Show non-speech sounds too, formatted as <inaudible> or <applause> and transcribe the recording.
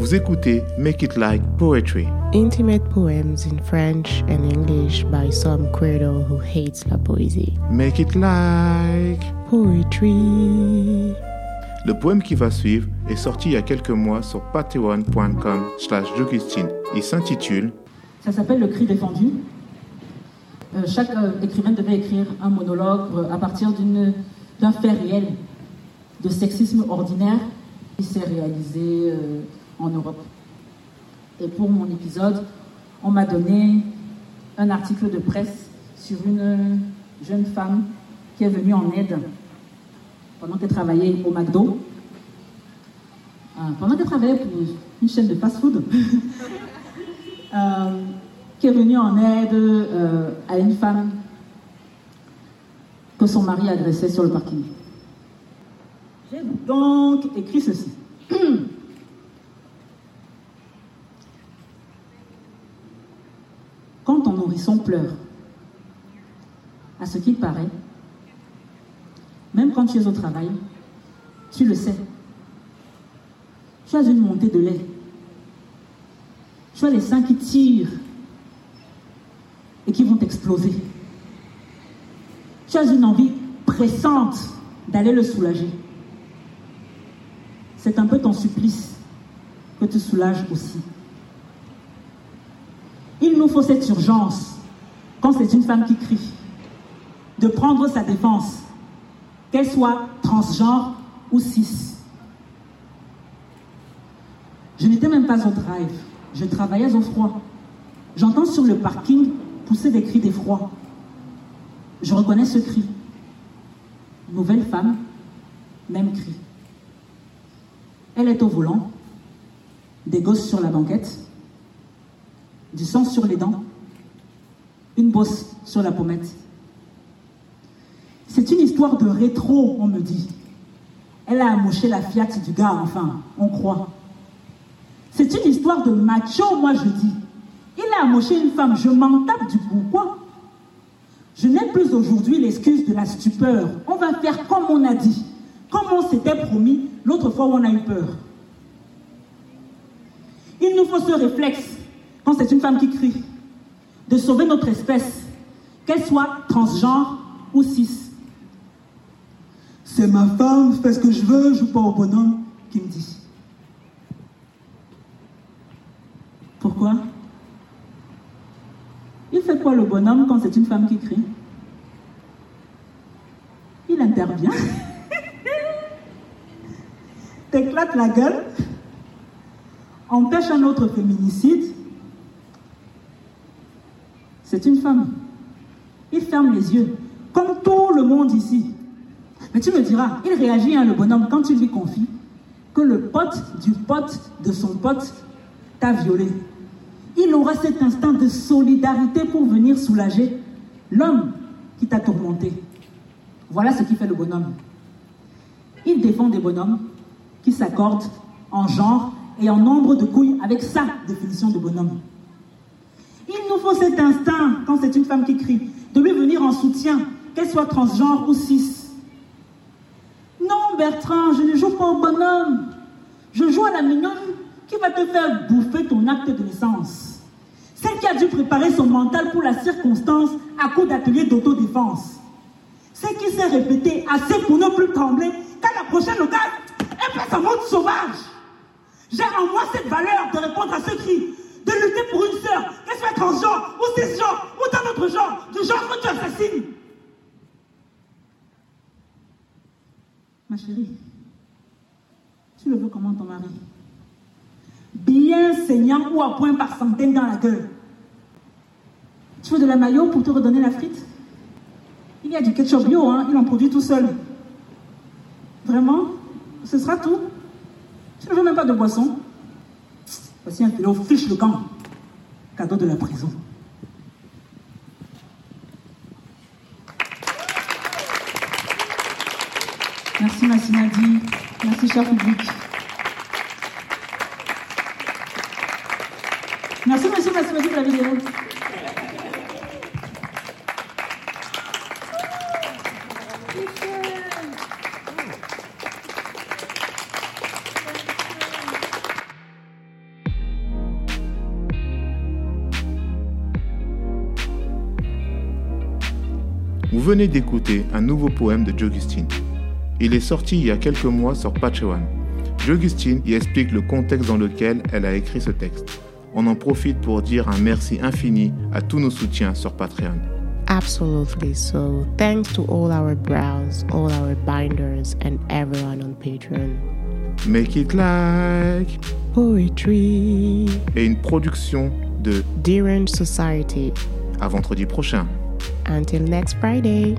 Vous écoutez Make It Like Poetry. Intimate poems in French and English by some credo who hates la poésie. Make It Like Poetry. Le poème qui va suivre est sorti il y a quelques mois sur patreon.com slash Il s'intitule Ça s'appelle Le cri défendu. Euh, chaque euh, écrivain devait écrire un monologue euh, à partir d'un fait réel de sexisme ordinaire qui s'est réalisé en Europe. Et pour mon épisode, on m'a donné un article de presse sur une jeune femme qui est venue en aide pendant qu'elle travaillait au McDo. pendant qu'elle travaillait pour une chaîne de fast-food. <laughs> qui est venue en aide euh, à une femme que son mari agressait sur le parking. J'ai donc écrit ceci. <clears throat> Quand ton nourrisson pleure, à ce qu'il paraît, même quand tu es au travail, tu le sais. Tu as une montée de lait. Tu as les seins qui tirent et qui vont exploser. Tu as une envie pressante d'aller le soulager. C'est un peu ton supplice que tu soulages aussi. Faut cette urgence, quand c'est une femme qui crie, de prendre sa défense, qu'elle soit transgenre ou cis. Je n'étais même pas au drive, je travaillais au froid. J'entends sur le parking pousser des cris d'effroi. Je reconnais ce cri. Nouvelle femme, même cri. Elle est au volant, des gosses sur la banquette, du sang sur les dents, une bosse sur la pommette. C'est une histoire de rétro, on me dit. Elle a amoché la Fiat du gars, enfin, on croit. C'est une histoire de macho, moi je dis. Il a amoché une femme, je m'en tape du pourquoi. Je n'ai plus aujourd'hui l'excuse de la stupeur. On va faire comme on a dit, comme on s'était promis l'autre fois où on a eu peur. Il nous faut ce réflexe, quand c'est une femme qui crie, de sauver notre espèce, qu'elle soit transgenre ou cis. C'est ma femme, fais ce que je veux, je pas au bonhomme qui me dit. Pourquoi? Il fait quoi le bonhomme quand c'est une femme qui crie? Il intervient. <laughs> T'éclates la gueule. Empêche un autre féminicide. C'est une femme. Il ferme les yeux, comme tout le monde ici. Mais tu me diras, il réagit, le bonhomme, quand tu lui confies que le pote du pote de son pote t'a violé il aura cet instinct de solidarité pour venir soulager l'homme qui t'a tourmenté. Voilà ce qui fait le bonhomme. Il défend des bonhommes qui s'accordent en genre et en nombre de couilles avec sa définition de bonhomme. Il nous faut cet instinct, quand c'est une femme qui crie, de lui venir en soutien, qu'elle soit transgenre ou cis. Non, Bertrand, je ne joue pas au bonhomme. Je joue à la mignonne qui va te faire bouffer ton acte de naissance. Celle qui a dû préparer son mental pour la circonstance à coup d'atelier d'autodéfense. Celle qui s'est répétée assez pour ne plus trembler qu'à la prochaine occasion, elle passe en mode sauvage. J'ai en moi cette valeur de répondre à ce cri, de lutter pour une sœur, qu'elle soit transgenre ou cisgenre ou d'un autre genre, du genre que tu assassines. Ma chérie, tu le veux comment ton mari? Bien saignant ou à point par centaines dans la gueule. Tu veux de la maillot pour te redonner la frite? Il y a du ketchup bio, hein, il en produit tout seul. Vraiment? Ce sera tout Tu ne veux même pas de boisson? Voici un kilo fiche le camp. Cadeau de la prison. Merci Massinadi. Merci cher public. Merci, merci, merci pour la vidéo. Vous venez d'écouter un nouveau poème de Jogustine. Il est sorti il y a quelques mois sur Patreon. Jogustine y explique le contexte dans lequel elle a écrit ce texte. On en profite pour dire un merci infini à tous nos soutiens sur Patreon. Absolutely. So, thanks to all our brows, all our binders, and everyone on Patreon. Make it like Poetry. et une production de Dear Society. à vendredi prochain. Until next Friday.